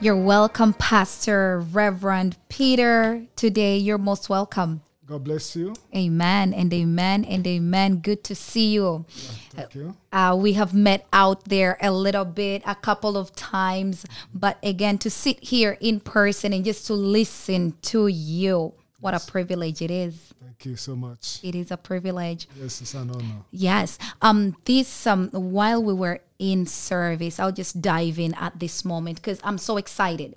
You're welcome, Pastor Reverend Peter. Today, you're most welcome. God bless you. Amen and amen and amen. Good to see you. Thank you. Uh, we have met out there a little bit, a couple of times, but again, to sit here in person and just to listen to you, what a privilege it is. Thank you so much. It is a privilege. Yes, it's an honor. Yes. Um. This um. While we were in service, I'll just dive in at this moment because I'm so excited.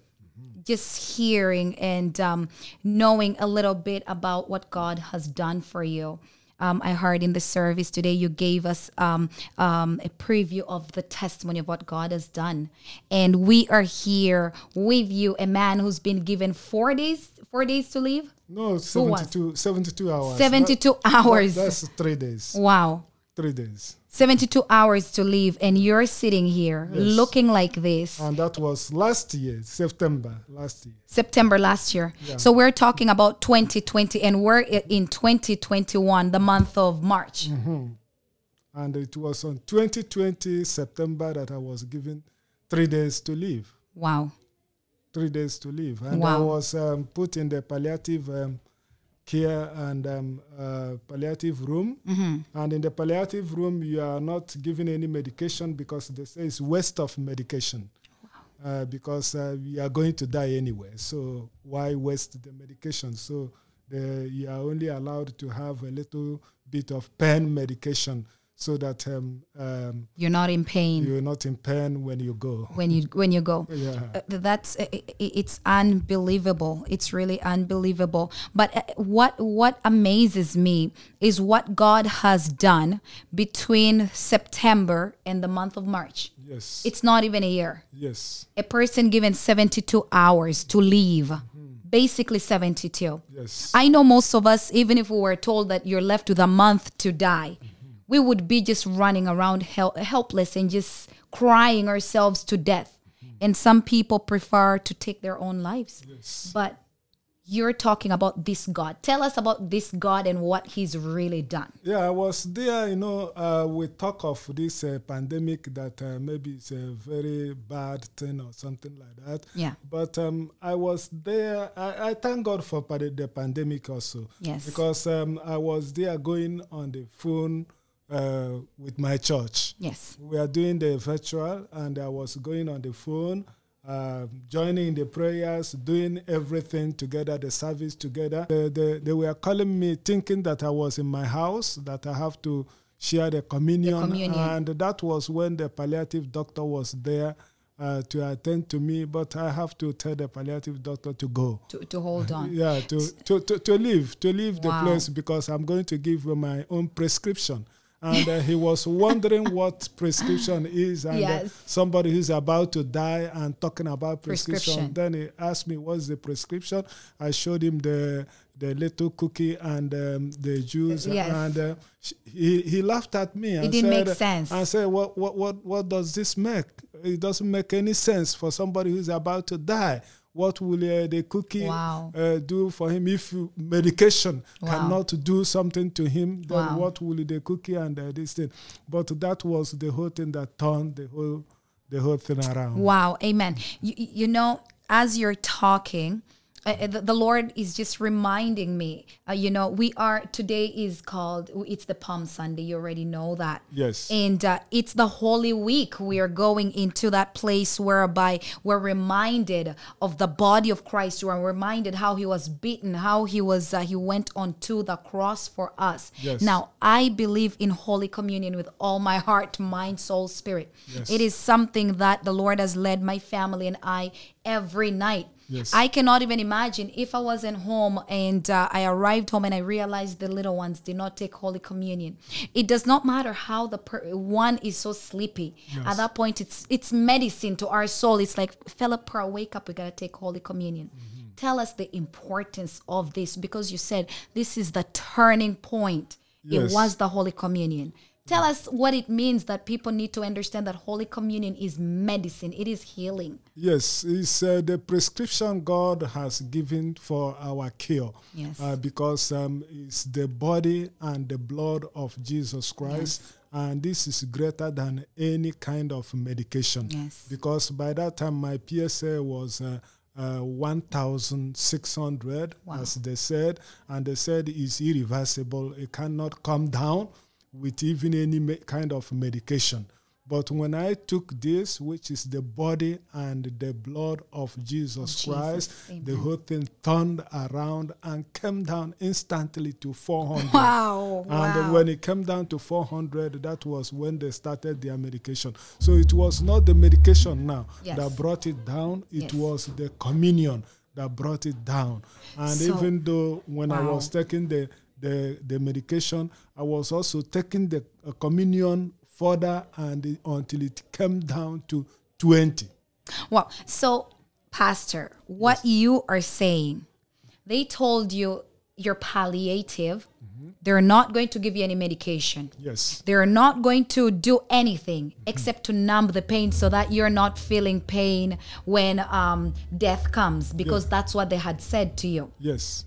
Just hearing and um, knowing a little bit about what God has done for you. Um, I heard in the service today you gave us um, um, a preview of the testimony of what God has done, and we are here with you, a man who's been given four days, four days to leave. No, was? 72, 72 hours. 72 That- hours. that- that's three days. Wow. Three days. 72 hours to leave and you're sitting here Yes. looking like this And that was last year, September last year. september last year so we're talking about 2020 and we're in 2021 the month of march mm-hmm. And it was on 2020 September that I was given three days to leave. wow Three days to leave. And I was um, put in the palliative um, care and um, uh, palliative room. And in the palliative room, you are not given any medication because they say it's waste of medication. Uh, because uh, you are going to die anyway. So why waste the medication? So the, you are only allowed to have a little bit of pain medication so that um, um, you're not in pain you're not in pain when you go. when you when you go Yeah. Uh, that's uh, it's unbelievable it's really unbelievable but uh, what what amazes me is what god has done between september and the month of march Yes. it's not even a year yes. a person given 72 hours to leave basically 72 Yes. i know most of us even if we were told that you're left with a month to die we would be just running around hel- helpless and just crying ourselves to death and some people prefer to take their own lives yes. but you're talking about this god tell us about this god and what he's really done Yeah, I was there. You know, uh, we talk of this uh, pandemic that uh, maybe it's a very bad thing or something like that. Yeah. But um, I was there. I, I thank God for the pandemic also. Yes. Because um, I was there going on the phone uh, with my church. yes We are doing the virtual, and I was going on the phone, uh, joining the prayers, doing everything together, the service together. They, they, they were calling me, thinking that I was in my house, that I have to share the communion. communion. And that was when the palliative doctor was there. Uh, to attend to me, but I have to tell the palliative doctor to go. to, to hold on Yeah, to, to, to, to leave, to leave Wow. the place because I'm going to give my own prescription. And uh, he was wondering what prescription is. And uh, somebody who's about to die and talking about prescription. Prescription. Then he asked me, What's the prescription? I showed him the the little cookie and um, the juice. Yes. And uh, he, he laughed at me. and didn't make said- sense. And said, what, what, what, what does this make? It doesn't make any sense for somebody who's about to die. What will uh, the cookie Wow. uh, do for him if medication Wow. cannot do something to him? Then Wow. what will the cookie and uh, this thing? But that was the whole thing that turned the whole the whole thing around. Wow, amen. You, you know, as you're talking, uh, the, the Lord is just reminding me. Uh, you know, we are today is called it's the Palm Sunday. You already know that. Yes. And uh, it's the Holy Week. We are going into that place whereby we're reminded of the body of Christ. We're reminded how he was beaten, how he was uh, he went onto the cross for us. Yes. Now, I believe in Holy Communion with all my heart, mind, soul, spirit. Yes. It is something that the Lord has led my family and I every night. Yes. I cannot even imagine if I wasn't home and uh, I arrived home and I realized the little ones did not take Holy Communion. It does not matter how the per- one is so sleepy. At that point, it's it's medicine to our soul. It's like, Philip, wake up. We gotta take Holy Communion. Tell us the importance of this because you said this is the turning point. Yes. It was the Holy Communion. Tell us what it means that people need to understand that Holy Communion is medicine, it is healing. Yes, it's uh, the prescription God has given for our cure. Yes. Uh, because um, it's the body and the blood of Jesus Christ. Yes. And this is greater than any kind of medication. Yes. Because by that time, my PSA was uh, uh, 1,600, Wow. as they said. And they said it's irreversible. It cannot come down with even any kind of medication. But when I took this, which is the body and the blood of Jesus, Christ, the whole thing turned around and came down instantly to 400. Wow. And wow. when it came down to 400, that was when they started their medication. So it was not the medication now Yes. that brought it down, it Yes. was the communion that brought it down. And So- even though when I was taking the, the, the medication, I was also taking the uh, communion further and it- until it came down to 20. Wow. So, Pastor, what you are saying, they told you you're palliative. They're not going to give you any medication. Yes. They're not going to do anything except to numb the pain so that you're not feeling pain when um, death comes, because that's what they had said to you. Yes.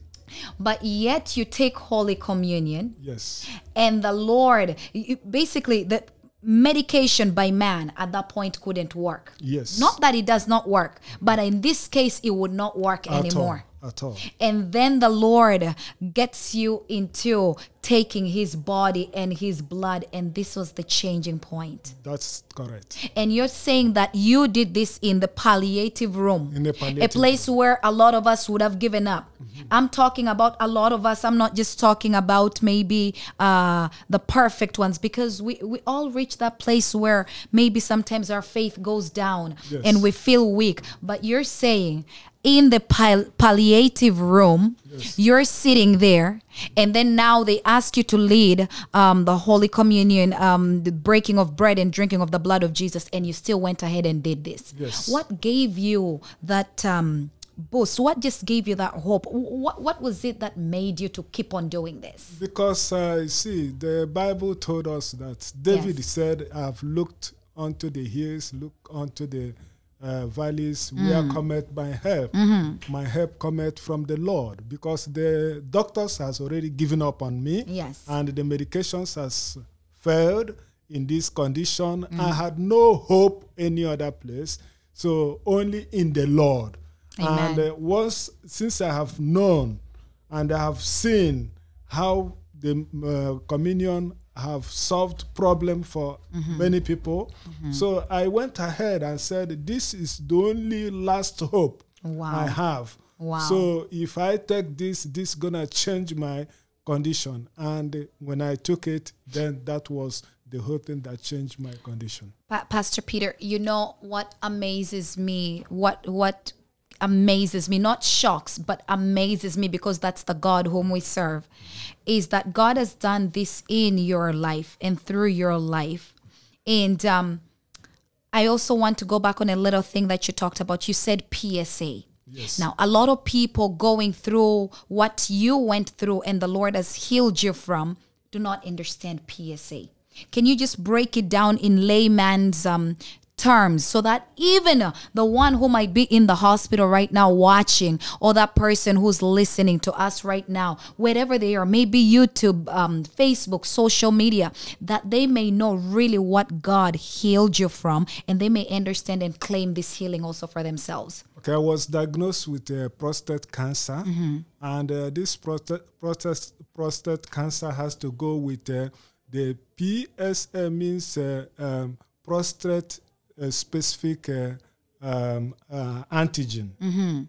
But yet you take Holy Communion Yes. and the Lord, basically, the medication by man at that point couldn't work. Yes. Not that it does not work, but in this case, it would not work At anymore. all. At all. And then the Lord gets you into taking his body and his blood, and this was the changing point. That's correct. And you're saying that you did this in the palliative room, In the a palliative place where a lot of us would have given up. I'm talking about a lot of us. I'm not just talking about maybe uh, the perfect ones, because we, we all reach that place where maybe sometimes our faith goes down Yes. and we feel weak. But you're saying in the pal- palliative room, you're sitting there, and then now they ask you to lead um, the Holy Communion, um, the breaking of bread and drinking of the blood of Jesus, and you still went ahead and did this. Yes. What gave you that um, boost? What just gave you that hope? What, what was it that made you to keep on doing this? Because uh, you see, the Bible told us that David Yes. said, "I've looked unto the hills, look unto the uh, valleys, where Mm. cometh my help. Mm-hmm. My help cometh from the Lord." Because the doctors has already given up on me, Yes. and the medications has failed in this condition. Mm. I had no hope any other place, so only in the Lord. Amen. And uh, once since I have known and I have seen how the uh, communion have solved problem for Mm-hmm. many people, so I went ahead and said, "This is the only last hope Wow. I have." Wow. So if I take this, this gonna change my condition. And when I took it, then that was the whole thing that changed my condition. Pa- Pastor Peter, you know what amazes me? What what amazes me, not shocks, but amazes me because that's the God whom we serve, is that God has done this in your life and through your life. And um, I also want to go back on a little thing that you talked about. You said PSA. Yes. Now, a lot of people going through what you went through and the Lord has healed you from do not understand PSA. Can you just break it down in layman's um, terms so that even the one who might be in the hospital right now watching, or that person who's listening to us right now, wherever they are, maybe YouTube, um, Facebook, social media, that they may know really what God healed you from and they may understand and claim this healing also for themselves. Okay, I was diagnosed with uh, prostate cancer, Mm-hmm. and uh, this prostate, prostate prostate cancer has to go with uh, the PSA means uh, um, prostate uh, specific uh, um, uh, antigen.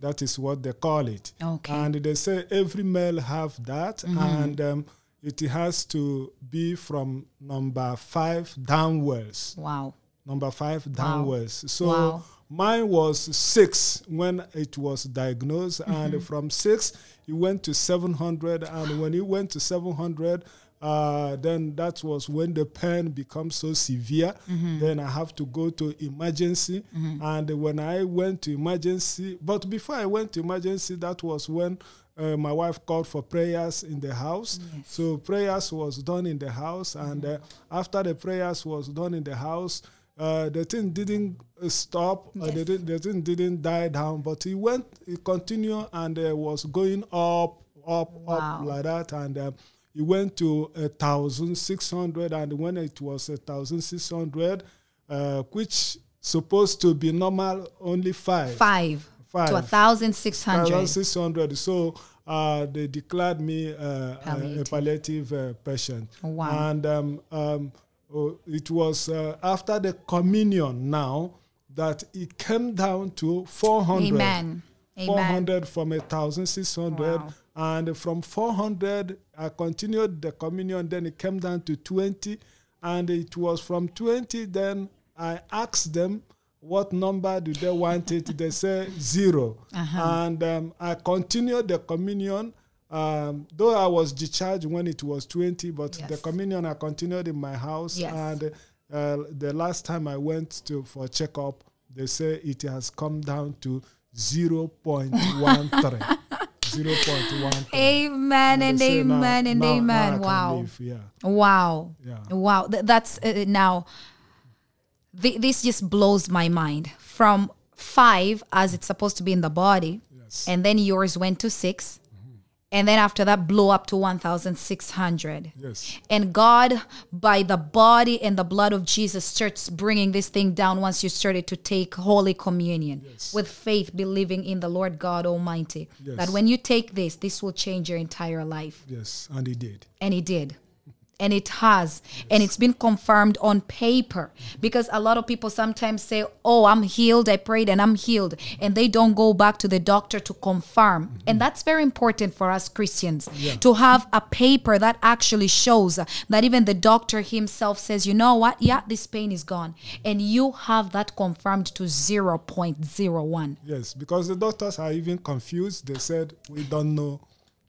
That is what they call it. Mm-hmm. Okay. And they say every male have that, and um, it has to be from number five downwards Wow. number five downwards. So Wow. mine was six when it was diagnosed, Mm-hmm. and from six it went to seven hundred. And when it went to seven hundred, uh, then that was when the pain becomes so severe. Mm-hmm. Then I have to go to emergency. And when I went to emergency, but before I went to emergency, that was when uh, my wife called for prayers in the house. Yes. So prayers was done in the house, and uh, after the prayers was done in the house, uh, the thing didn't uh, stop. Uh, the, thing- the thing didn't die down, but he went, he continued, and uh, was going up, up, Wow. up like that, and. Uh, he went to a thousand six hundred, and when it was a thousand six hundred, uh, which supposed to be normal, only five. Five, Five. to a thousand six hundred. 1,600. So uh, they declared me uh, a- a Palliative. palliative uh, patient. Wow. And um, um, oh, it was uh, after the communion now that it came down to 400. Amen. Amen. 400 from 1,600. Wow. And from 400, I continued the communion. Then it came down to 20. And it was from 20, then I asked them what number do they want it. they say 0 Uh-huh. And um, I continued the communion. Um, though I was discharged when it was 20, but the communion I continued in my house. Yes. And uh, the last time I went to for checkup, they say it has come down to 0.13. 0.13. Amen and they say now- amen and now- amen. Wow. live, Yeah. Wow. Yeah. Wow. Th- that's uh, now, th- this just blows my mind. From five, as it's supposed to be in the body, Yes. and then yours went to 6 And then after that, blew up to 1,600. Yes. And God, by the body and the blood of Jesus, starts bringing this thing down once you started to take Holy Communion Yes. with faith, believing in the Lord God Almighty. Yes. That when you take this, this will change your entire life. Yes. And he did. And he did. And it has. And it's been confirmed on paper. Because a lot of people sometimes say, Oh, I'm healed. I prayed and I'm healed. And they don't go back to the doctor to confirm. Mm-hmm. And that's very important for us Christians to have a paper that actually shows that even the doctor himself says, You know what? Yeah, this pain is gone. And you have that confirmed to 0.01. Yes. Because the doctors are even confused. They said, we don't know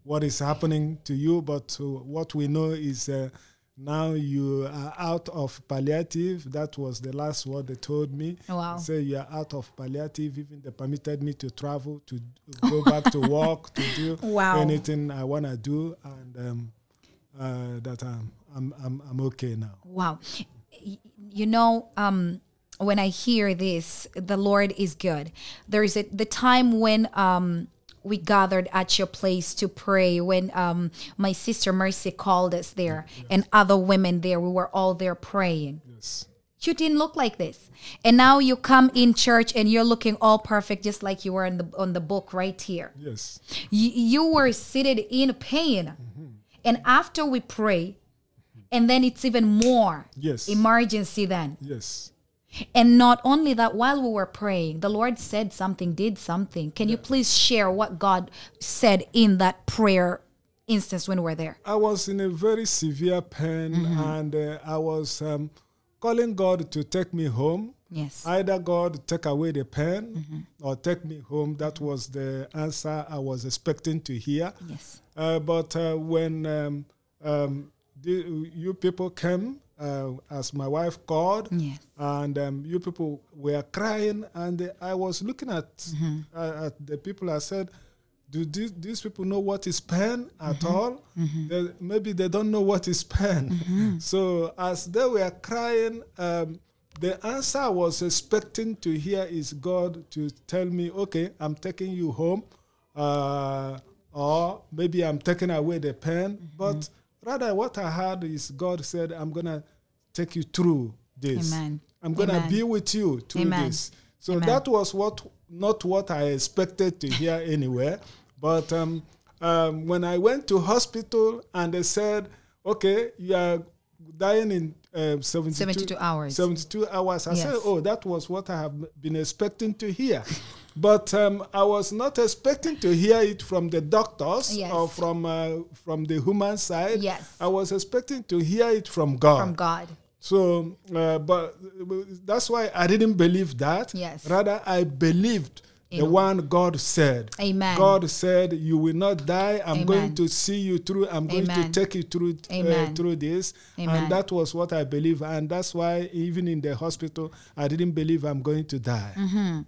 what is happening to you, but uh, what we know is uh, now you are out of palliative. That was the last word they told me. Wow. Say you are out of palliative. Even they permitted me to travel, to go back to work, to do Wow. anything I want to do, and um, uh, that I'm, I'm, I'm, I'm okay now. Wow. You know, um, when I hear this, the Lord is good. There is a, the time when um, we gathered at your place to pray, when um, my sister Mercy called us there and other women there, we were all there praying. Yes. You didn't look like this. And now you come in church and you're looking all perfect, just like you were in the, on the book right here Yes. you, you were seated in pain and after we pray and then it's even more Yes. emergency then Yes. And not only that while we were praying the lord said something did something. Can you please share what god said in that prayer instance when we were there? I was in a very severe pain, and uh, I was um, calling God to take me home. yes. Either God take away the pain or take me home. That was the answer I was expecting to hear. yes. Uh, but uh, when um, um, the, you people came, uh, as my wife called, yes and um, you people were crying, and I was looking at uh, at the people. I said, "Do these, these people know what is pain at all? They, maybe they don't know what is pain." so as they were crying. Um, the answer I was expecting to hear is God to tell me, "Okay, I'm taking you home," uh, or maybe I'm taking away the pain. But rather, what I heard is God said, "I'm gonna take you through this. Amen. I'm gonna be with you through Amen. this." So Amen. that was what not what I expected to hear anywhere. But um, um, when I went to hospital and they said, "Okay, you are dying in um, 72, 72 hours 72 hours. I said, oh, that was what I have been expecting to hear. but um, I was not expecting to hear it from the doctors Yes. or from uh, from the human side. Yes. I was expecting to hear it from God. from god So, uh, but that's why I didn't believe that. Yes. Rather, I believed the one God said. Amen. God said, "You will not die. I'm going to see you through. I'm going Amen. to take you through uh, through this." Amen. And that was what I believe. And that's why, even in the hospital, I didn't believe I'm going to die. Mm-hmm.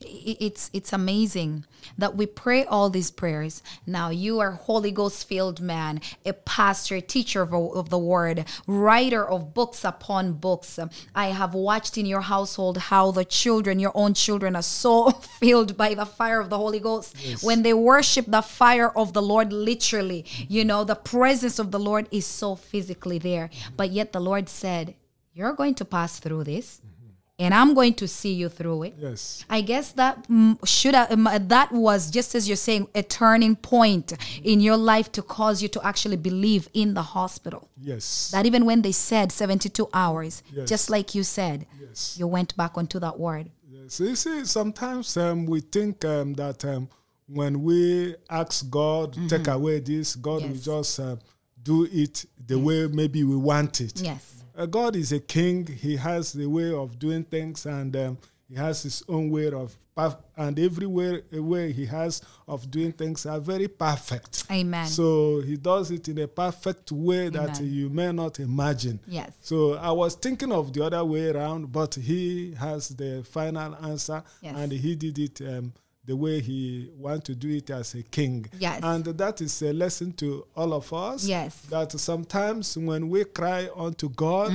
It's it's amazing that we pray all these prayers. Now you are Holy Ghost filled man, a pastor, a teacher of, of the word, writer of books upon books. I have watched in your household how the children, your own children, are so filled by the fire of the Holy Ghost. When they worship the fire of the Lord, literally, you know, the presence of the Lord is so physically there. Mm-hmm. But yet the Lord said, You're going to pass through this, mm-hmm. And I'm going to see you through it. Yes. I guess that mm, should um, that was just as you're saying a turning point in your life to cause you to actually believe in the hospital. Yes. That even when they said 72 hours, Yes. just like you said, Yes. you went back onto that word. Yes. You see, sometimes um, we think um, that um, when we ask God, take away this, God will Mm-hmm. Just uh, do it the way maybe we want it. Yes. Uh, God is a king. He has the way of doing things, and um, He has His own way of perf- and every way, a way He has of doing things are very perfect. Amen. So He does it in a perfect way that you may not imagine. Yes. So I was thinking of the other way around, but He has the final answer, Yes. and He did it. Um, the way he wants to do it as a king. Yes. And that is a lesson to all of us Yes. that sometimes when we cry unto God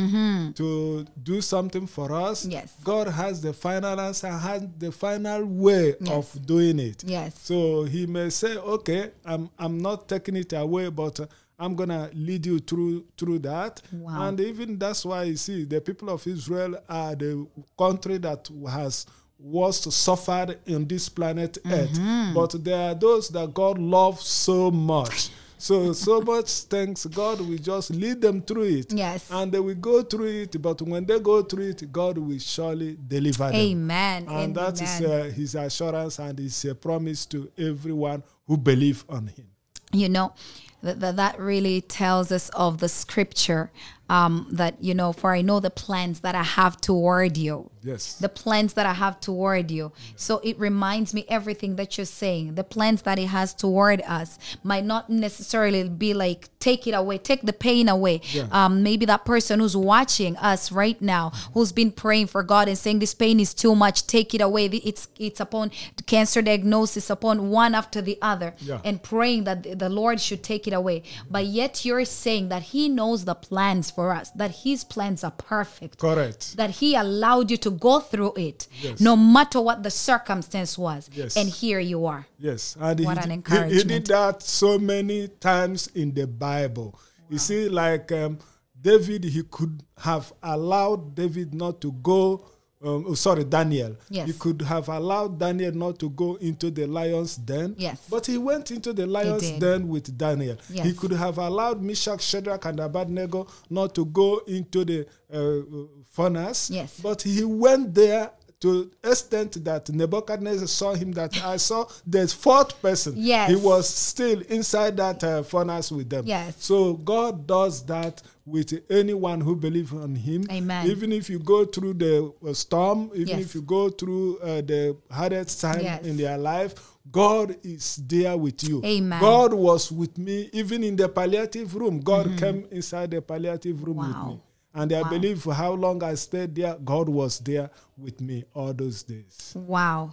to do something for us, Mm-hmm. Yes. God has the final answer, has the final way Yes. of doing it. Yes. So he may say, okay, I'm, I'm not taking it away, but uh, I'm gonna lead you through through that. Wow. And even that's why you see the people of Israel are the country that has was to suffered in this planet Earth. Mm-hmm. But there are those that God loves so much. So so much thanks God will just lead them through it. Yes. And they will go through it, but when they go through it, God will surely deliver them. Amen. And that is Amen. uh, his assurance and his uh, promise to everyone who believe on him. you know that that really tells us of the scripture um, that you know for i know the plans that i have toward you. Yes. the plans that i have toward you. So it reminds me everything that you're saying. The plans that he has toward us might not necessarily be like take it away take the pain away. Yeah. um, maybe that person who's watching us right now who's been praying for god and saying this pain is too much take it away. It's it's upon cancer diagnosis upon one after the other Yeah. and praying that the lord should take it away. But yet you're saying that he knows the plans for us that his plans are perfect Correct. that he allowed you to go through it Yes. no matter what the circumstance was Yes. and here you are Yes. And What he, an he- He, did that so many times in the Bible. You see, like um, David, he could have allowed David not to go. Um, oh, sorry, Daniel. Yes. He could have allowed Daniel not to go into the lion's den. Yes. But he went into the lion's den with Daniel. Yes. He could have allowed Meshach, Shadrach, and Abednego not to go into the uh, furnace. Yes. But he went there to extent that Nebuchadnezzar saw him that I saw the fourth person. Yes. He was still inside that uh, furnace with them. Yes. So God does that with anyone who believes on him. Amen. Even if you go through the uh, storm, even Yes. if you go through uh, the hardest time Yes. in their life, God is there with you. Amen. God was with me even in the palliative room. God came inside the palliative room with Mm-hmm. Me. And I Wow. believe for how long I stayed there, God was there with me all those days. wow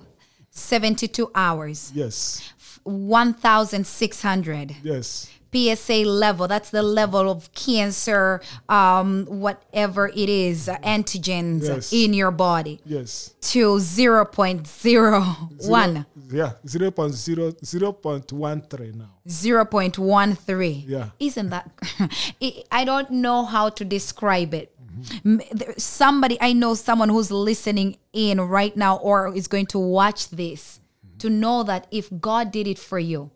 72 hours Yes. 1600 Yes. PSA level. That's the level of cancer, um, whatever it is, uh, antigens Yes. in your body Yes. to 0.01, Yeah. 0.0, 0.13 now. 0.13. Yeah. Isn't that? I- I don't know how to describe it. Somebody, I know someone who's listening in right now or is going to watch this to know that if God did it for you,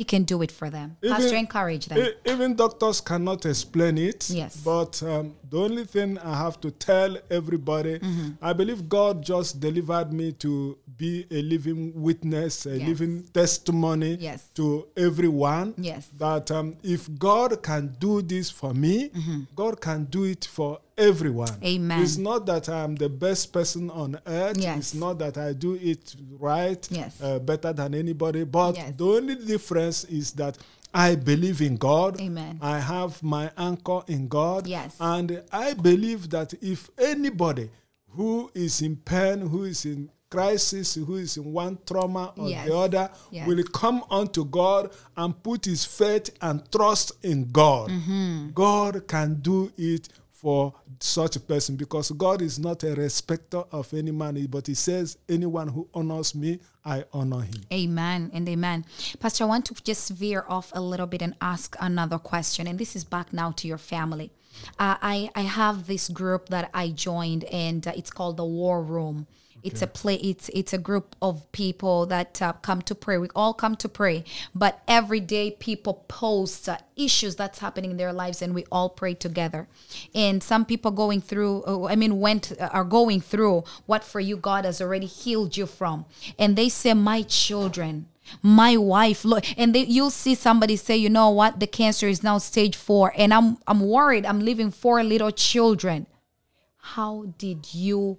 He can do it for them. Even- Pastor, encourage them. Even doctors cannot explain it. Yes. But um, the only thing I have to tell everybody, Mm-hmm. I believe God just delivered me to be a living witness, a Yes. living testimony Yes. to everyone. Yes. That um, if God can do this for me, God can do it for everyone. Amen. It's not that I'm the best person on earth. Yes. It's not that I do it right, Yes. uh, better than anybody. But Yes. the only difference is that I believe in God. Amen. I have my anchor in God. Yes. And I believe that if anybody who is in pain, who is in crisis, who is in one trauma or Yes. the other, Yes. will come unto God and put his faith and trust in God. Mm-hmm. God can do it for such a person because God is not a respecter of any man, but He says, Anyone who honors me, I honor him. Amen and amen. Pastor, I want to just veer off a little bit and ask another question. And this is back now to your family. Uh, I, I have this group that I joined, and uh, it's called the War Room. It's a play. It's it's a group of people that uh, come to pray. We all come to pray, but every day people post uh, issues that's happening in their lives, and we all pray together. And some people going through, uh, I mean, went uh, are going through what for you God has already healed you from, and they say, "My children." my wife look and they, you'll see somebody say you know what the cancer is now stage four and i'm i'm worried i'm leaving four little children how did you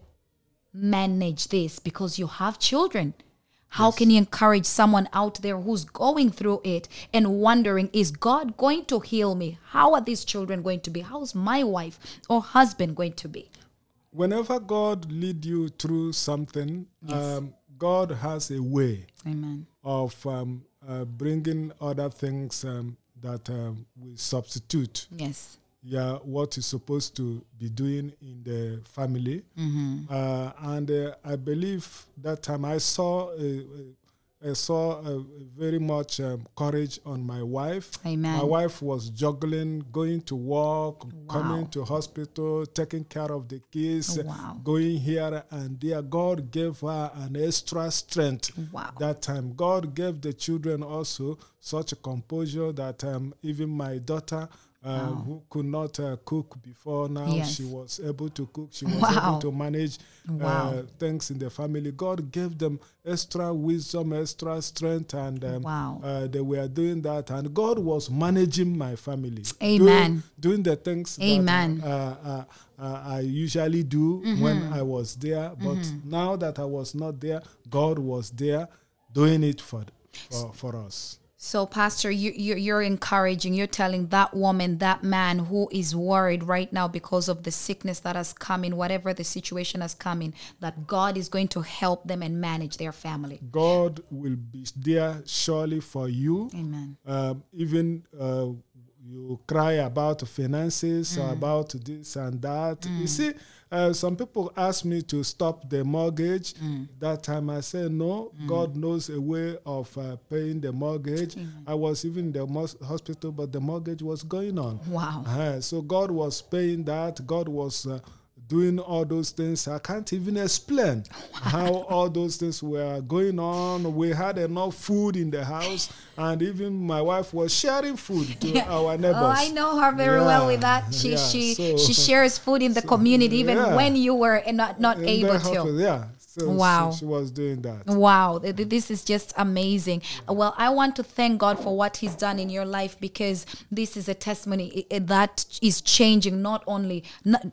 manage this because you have children. How can you encourage someone out there who's going through it and wondering is god going to heal me? How are these children going to be? How's my wife or husband going to be? Whenever God lead you through something, um, God has a way amen. of um, uh, bringing other things um, that um, will substitute. Yes yeah, what you're supposed to be doing in the family. Mm-hmm. Uh, and uh, I believe that time I saw uh, uh, I saw uh, very much um, courage on my wife. Amen. My wife was juggling, going to work, coming to hospital, taking care of the kids, uh, Wow. going here and there. God gave her an extra strength Wow. that time. God gave the children also such a composure that um, even my daughter, uh, who could not uh, cook before now, Yes. she was able to cook. She was Wow. able to manage Wow. uh, things in the family. God gave them extra wisdom, extra strength, and um, Wow. uh, they were doing that. And God was managing my family. Amen. Doing, doing the things Amen. that uh, uh, uh, I usually do Mm-hmm. when I was there. But now that I was not there, God was there doing it for, for, for us. So, Pastor, you, you, you're encouraging, you're telling that woman, that man who is worried right now because of the sickness that has come in, whatever the situation has come in, that God is going to help them and manage their family. God will be there surely for you. Amen. um, even uh, you cry about finances Mm. about this and that. You see, uh, some people ask me to stop the mortgage. Mm. That time I said, no, God knows a way of uh, paying the mortgage. I was even in the mos- hospital, but the mortgage was going on. Wow. Uh-huh. So God was paying that. God was uh, doing all those things. I can't even explain how all those things were going on. We had enough food in the house, and even my wife was sharing food to our neighbors. Oh, I know her very well with that. She yeah, she so- she shares food in the community even yeah. when you were not not In able to. Yeah. So Wow. She, she was doing that. Wow, th- th- this is just amazing. Well, I want to thank God for what He's done in your life because this is a testimony that is changing not only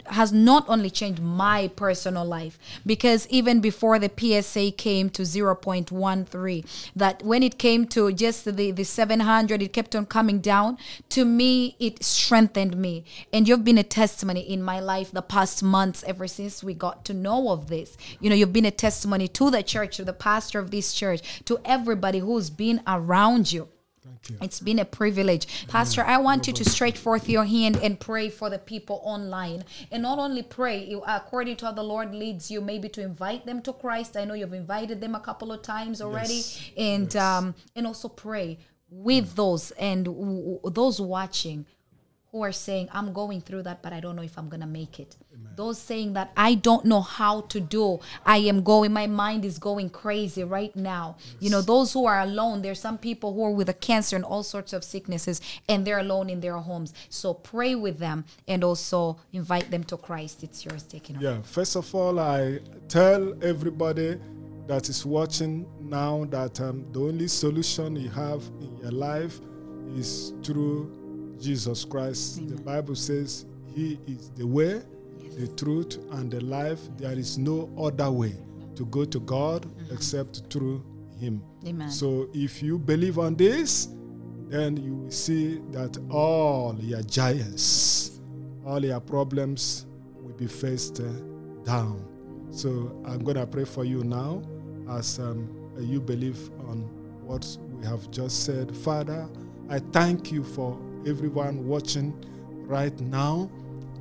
has not only changed my personal life because even before the PSA came to 0.13, that when it came to just the the 700, it kept on coming down. To me, it strengthened me, and you've been a testimony in my life the past months ever since we got to know of this. You know, you've been a testimony to the church, to the pastor of this church, to everybody who's been around you. Thank you. It's been a privilege. Pastor, I want you to stretch forth your hand and pray for the people online. And not only pray, you- according to how the Lord leads you, maybe to invite them to Christ. I know you've invited them a couple of times already. Yes. And um, and also pray with those and w- those watching who are saying, I'm going through that, but I don't know if I'm going to make it. Those saying that I don't know how to do, I am going, my mind is going crazy right now. You know, those who are alone, there's some people who are with a cancer and all sorts of sicknesses, and they're alone in their homes. So pray with them and also invite them to Christ. It's yours, taking over. Yeah, first of all, I tell everybody that is watching now that um, the only solution you have in your life is through Jesus Christ. The Bible says He is the way, the truth, and the life. There is no other way to go to God except through Him. Amen. So if you believe on this, then you will see that all your giants, all your problems will be faced uh, down. So I'm going to pray for you now as um, you believe on what we have just said. Father, I thank you for everyone watching right now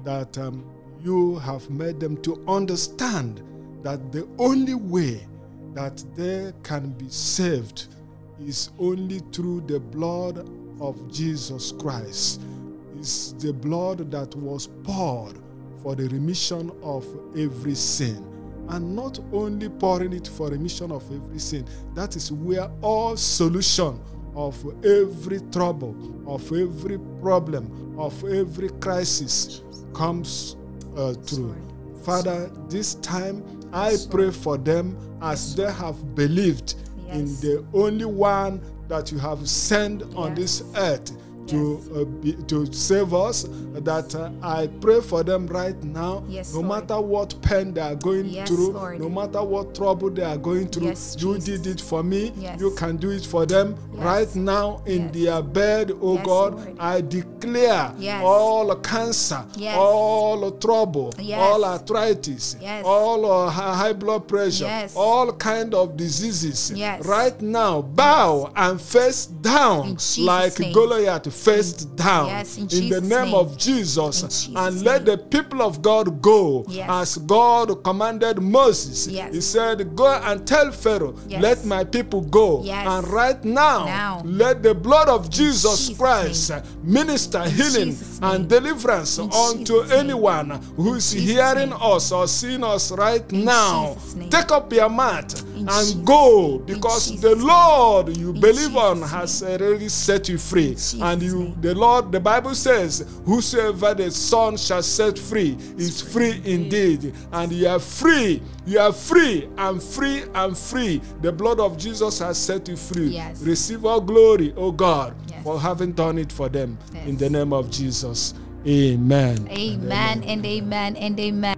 that um, you have made them to understand that the only way that they can be saved is only through the blood of Jesus Christ. Is the blood that was poured for the remission of every sin. And not only pouring it for remission of every sin, that is where all solution of every trouble, of every problem, of every crisis comes uh, through. Father, this time I pray for them as they have believed in the only one that you have sent on this earth to uh, be, to save us. That uh, I pray for them right now. Yes, no Lord. matter what pain they are going Yes, through, Lord. no matter what trouble they are going through, Yes, you Jesus. did it for me. Yes. You can do it for them right now in their bed. Oh God, Lord. I declare all cancer, Yes. all trouble, Yes. all arthritis, Yes. all uh, high blood pressure, Yes. all kind of diseases. Yes. Right now, bow and face down like name. Goliath faced down Yes, in the name name. of Jesus, Jesus' and let the people of God go Yes. as God commanded Moses. Yes. He said, Go and tell Pharaoh, let my people go. And right now, Now. let the blood of Jesus Jesus' Christ name. minister healing and deliverance In unto Jesus' anyone who is hearing name. us or seeing us right In now. Take up your mat In and go because the. Lord you In believe on has already set you free. And you the Lord, the Bible says, Whosoever the Son shall set free is free indeed. And you are free. You are free and free and free. The blood of Jesus has set you free. Yes. Receive all glory, O God, Yes. for having done it for them. In the name of Jesus. Amen. Amen and amen and amen.